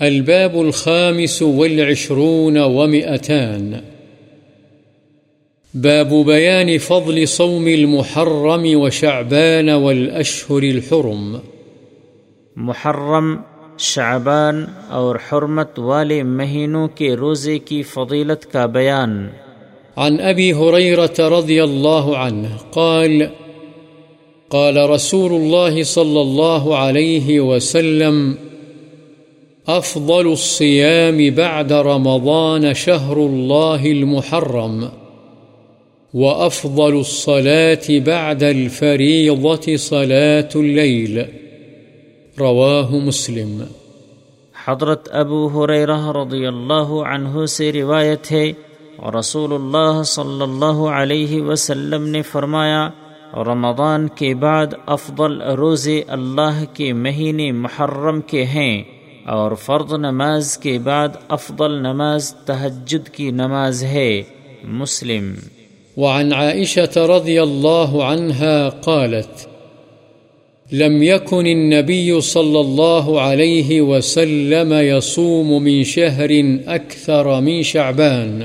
الباب الخامس والعشرون ومئتان. باب بيان فضل صوم المحرم وشعبان والأشهر الحرم. محرم شعبان اور حرمت والے مہینوں کے روزے کی فضیلت کا بیان۔ عن أبي هريرة رضي الله عنه قال قال رسول الله صلى الله عليه وسلم أفضل الصيام بعد رمضان شهر الله المحرم، وأفضل الصلاة بعد الفريضة صلاة الليل. رواه مسلم. حضرت ابو حریرہ رضی اللہ عنہ سے روایت ہے اور رسول اللہ صلی اللہ علیہ وسلم نے فرمایا، رمضان کے بعد افضل روزے اللہ کے مہینے محرم کے ہیں۔ اور فرض نماز کے بعد افضل نماز تہجد کی نماز ہے مسلم۔ وعن عائشة رضي الله عنها قالت، لم يكن النبي صلى الله عليه وسلم يصوم من شهر أكثر من شعبان،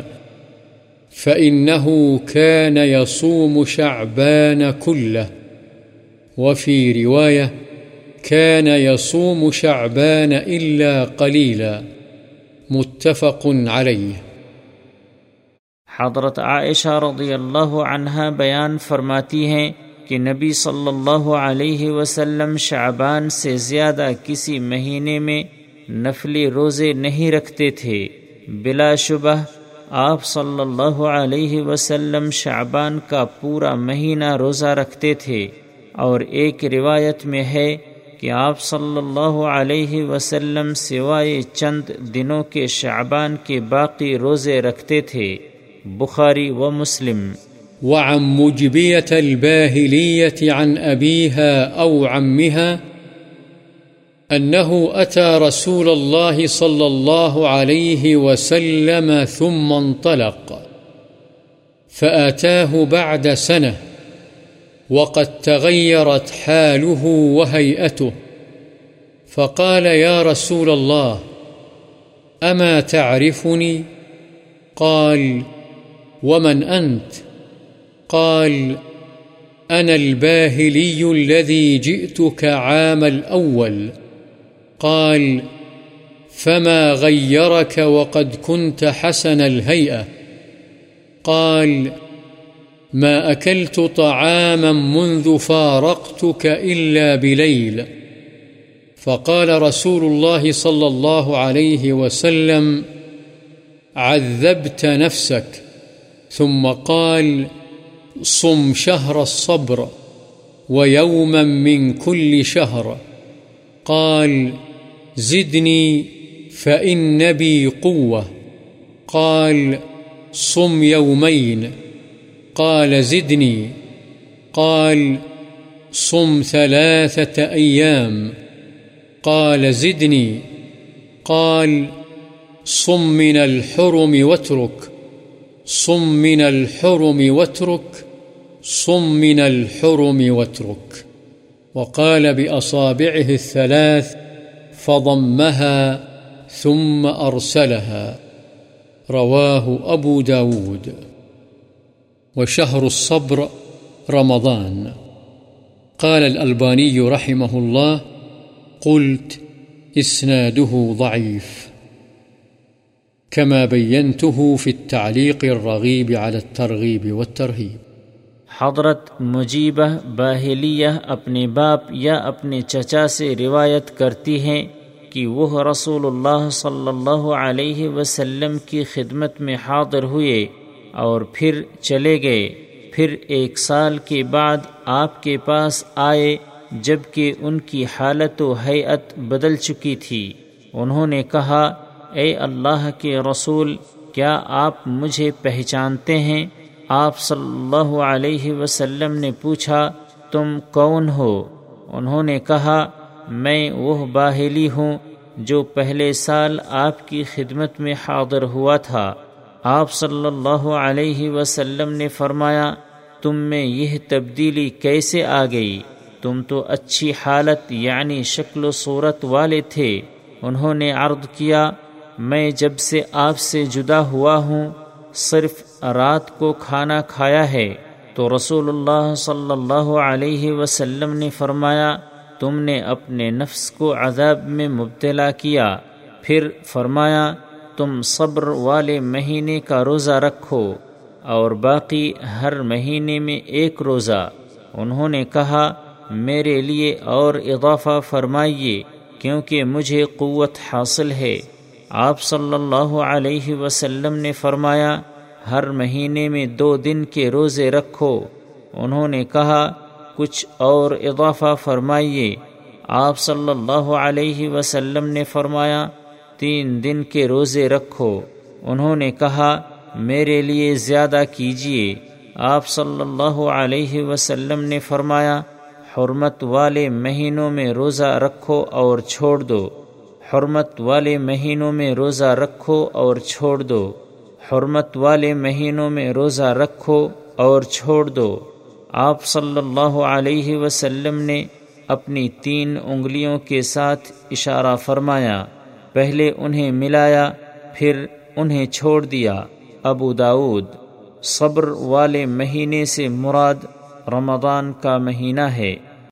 فإنه كان يصوم شعبان كله. وفي رواية كان يصوم شعبان إلا قليلا. متفق عليه. حضرت عائشہ رضی اللہ عنہ بیان فرماتی ہیں کہ نبی صلی اللہ علیہ وسلم شعبان سے زیادہ کسی مہینے میں نفلی روزے نہیں رکھتے تھے. بلا شبہ آپ صلی اللہ علیہ وسلم شعبان کا پورا مہینہ روزہ رکھتے تھے اور ایک روایت میں ہے کہ آپ صلی اللہ علیہ وسلم سوائے چند دنوں کے شعبان کے باقی روزے رکھتے تھے، بخاری و مسلم۔ وعن مجبية الباهلية عن أبيها أو عمها أنه أتى رسول الله صلى الله عليه وسلم ثم انطلق فآتاه بعد سنة۔ وقد تغيرت حاله وهيئته فقال يا رسول الله أما تعرفني؟ قال ومن أنت؟ قال أنا الباهلي الذي جئتك عام الأول قال فما غيرك وقد كنت حسن الهيئة قال ما أكلت طعاما منذ فارقتك إلا بليل. فقال رسول الله صلى الله عليه وسلم، عذبت نفسك. ثم قال، صم شهر الصبر ويوما من كل شهر. قال، زدني فإن بي قوة. قال، صم يومين. قال زدني. قال، صم ثلاثة أيام. قال زدني. قال، صم من الحرم واترك. صم من الحرم واترك. صم من الحرم واترك. وقال بأصابعه الثلاث، فضمها ثم أرسلها. رواه أبو داود. وشهر الصبر رمضان. قال الألباني رحمه الله، قلت إسناده ضعيف. كما بينته في التعليق الرغيب على الترغيب والترهيب. حضرت مجیبہ باہلیہ اپنے باپ یا اپنے چچا سے روایت کرتی ہیں کہ وہ رسول اللہ صلی اللہ علیہ وسلم کی خدمت میں حاضر ہوئے۔ اور پھر چلے گئے۔ پھر ایک سال کے بعد آپ کے پاس آئے جبکہ ان کی حالت و حیت بدل چکی تھی۔ انہوں نے کہا، اے اللہ کے رسول، کیا آپ مجھے پہچانتے ہیں؟ آپ صلی اللہ علیہ وسلم نے پوچھا، تم کون ہو؟ انہوں نے کہا، میں وہ باہلی ہوں جو پہلے سال آپ کی خدمت میں حاضر ہوا تھا۔ آپ صلی اللہ علیہ وسلم نے فرمایا، تم میں یہ تبدیلی کیسے آ گئی؟ تم تو اچھی حالت یعنی شکل و صورت والے تھے، انہوں نے عرض کیا، میں جب سے آپ سے جدا ہوا ہوں، صرف رات کو کھانا کھایا ہے۔ تو رسول اللہ صلی اللہ علیہ وسلم نے فرمایا، تم نے اپنے نفس کو عذاب میں مبتلا کیا۔ پھر فرمایا تم صبر والے مہینے کا روزہ رکھو اور باقی ہر مہینے میں ایک روزہ۔ انہوں نے کہا، میرے لیے اور اضافہ فرمائیے کیونکہ مجھے قوت حاصل ہے۔ آپ صلی اللہ علیہ وسلم نے فرمایا، ہر مہینے میں دو دن کے روزے رکھو۔ انہوں نے کہا، کچھ اور اضافہ فرمائیے۔ آپ صلی اللہ علیہ وسلم نے فرمایا تین دن کے روزے رکھو۔ انہوں نے کہا، میرے لیے زیادہ کیجیے آپ صلی اللہ علیہ وسلم نے فرمایا، حرمت والے مہینوں میں روزہ رکھو اور چھوڑ دو۔ حرمت والے مہینوں میں روزہ رکھو اور چھوڑ دو۔ حرمت والے مہینوں میں روزہ رکھو اور چھوڑ دو۔ آپ صلی اللہ علیہ وسلم نے اپنی تین انگلیوں کے ساتھ اشارہ فرمایا۔ پہلے انہیں ملایا، پھر انہیں چھوڑ دیا۔ ابو داود صبر والے مہینے سے مراد رمضان کا مہینہ ہے۔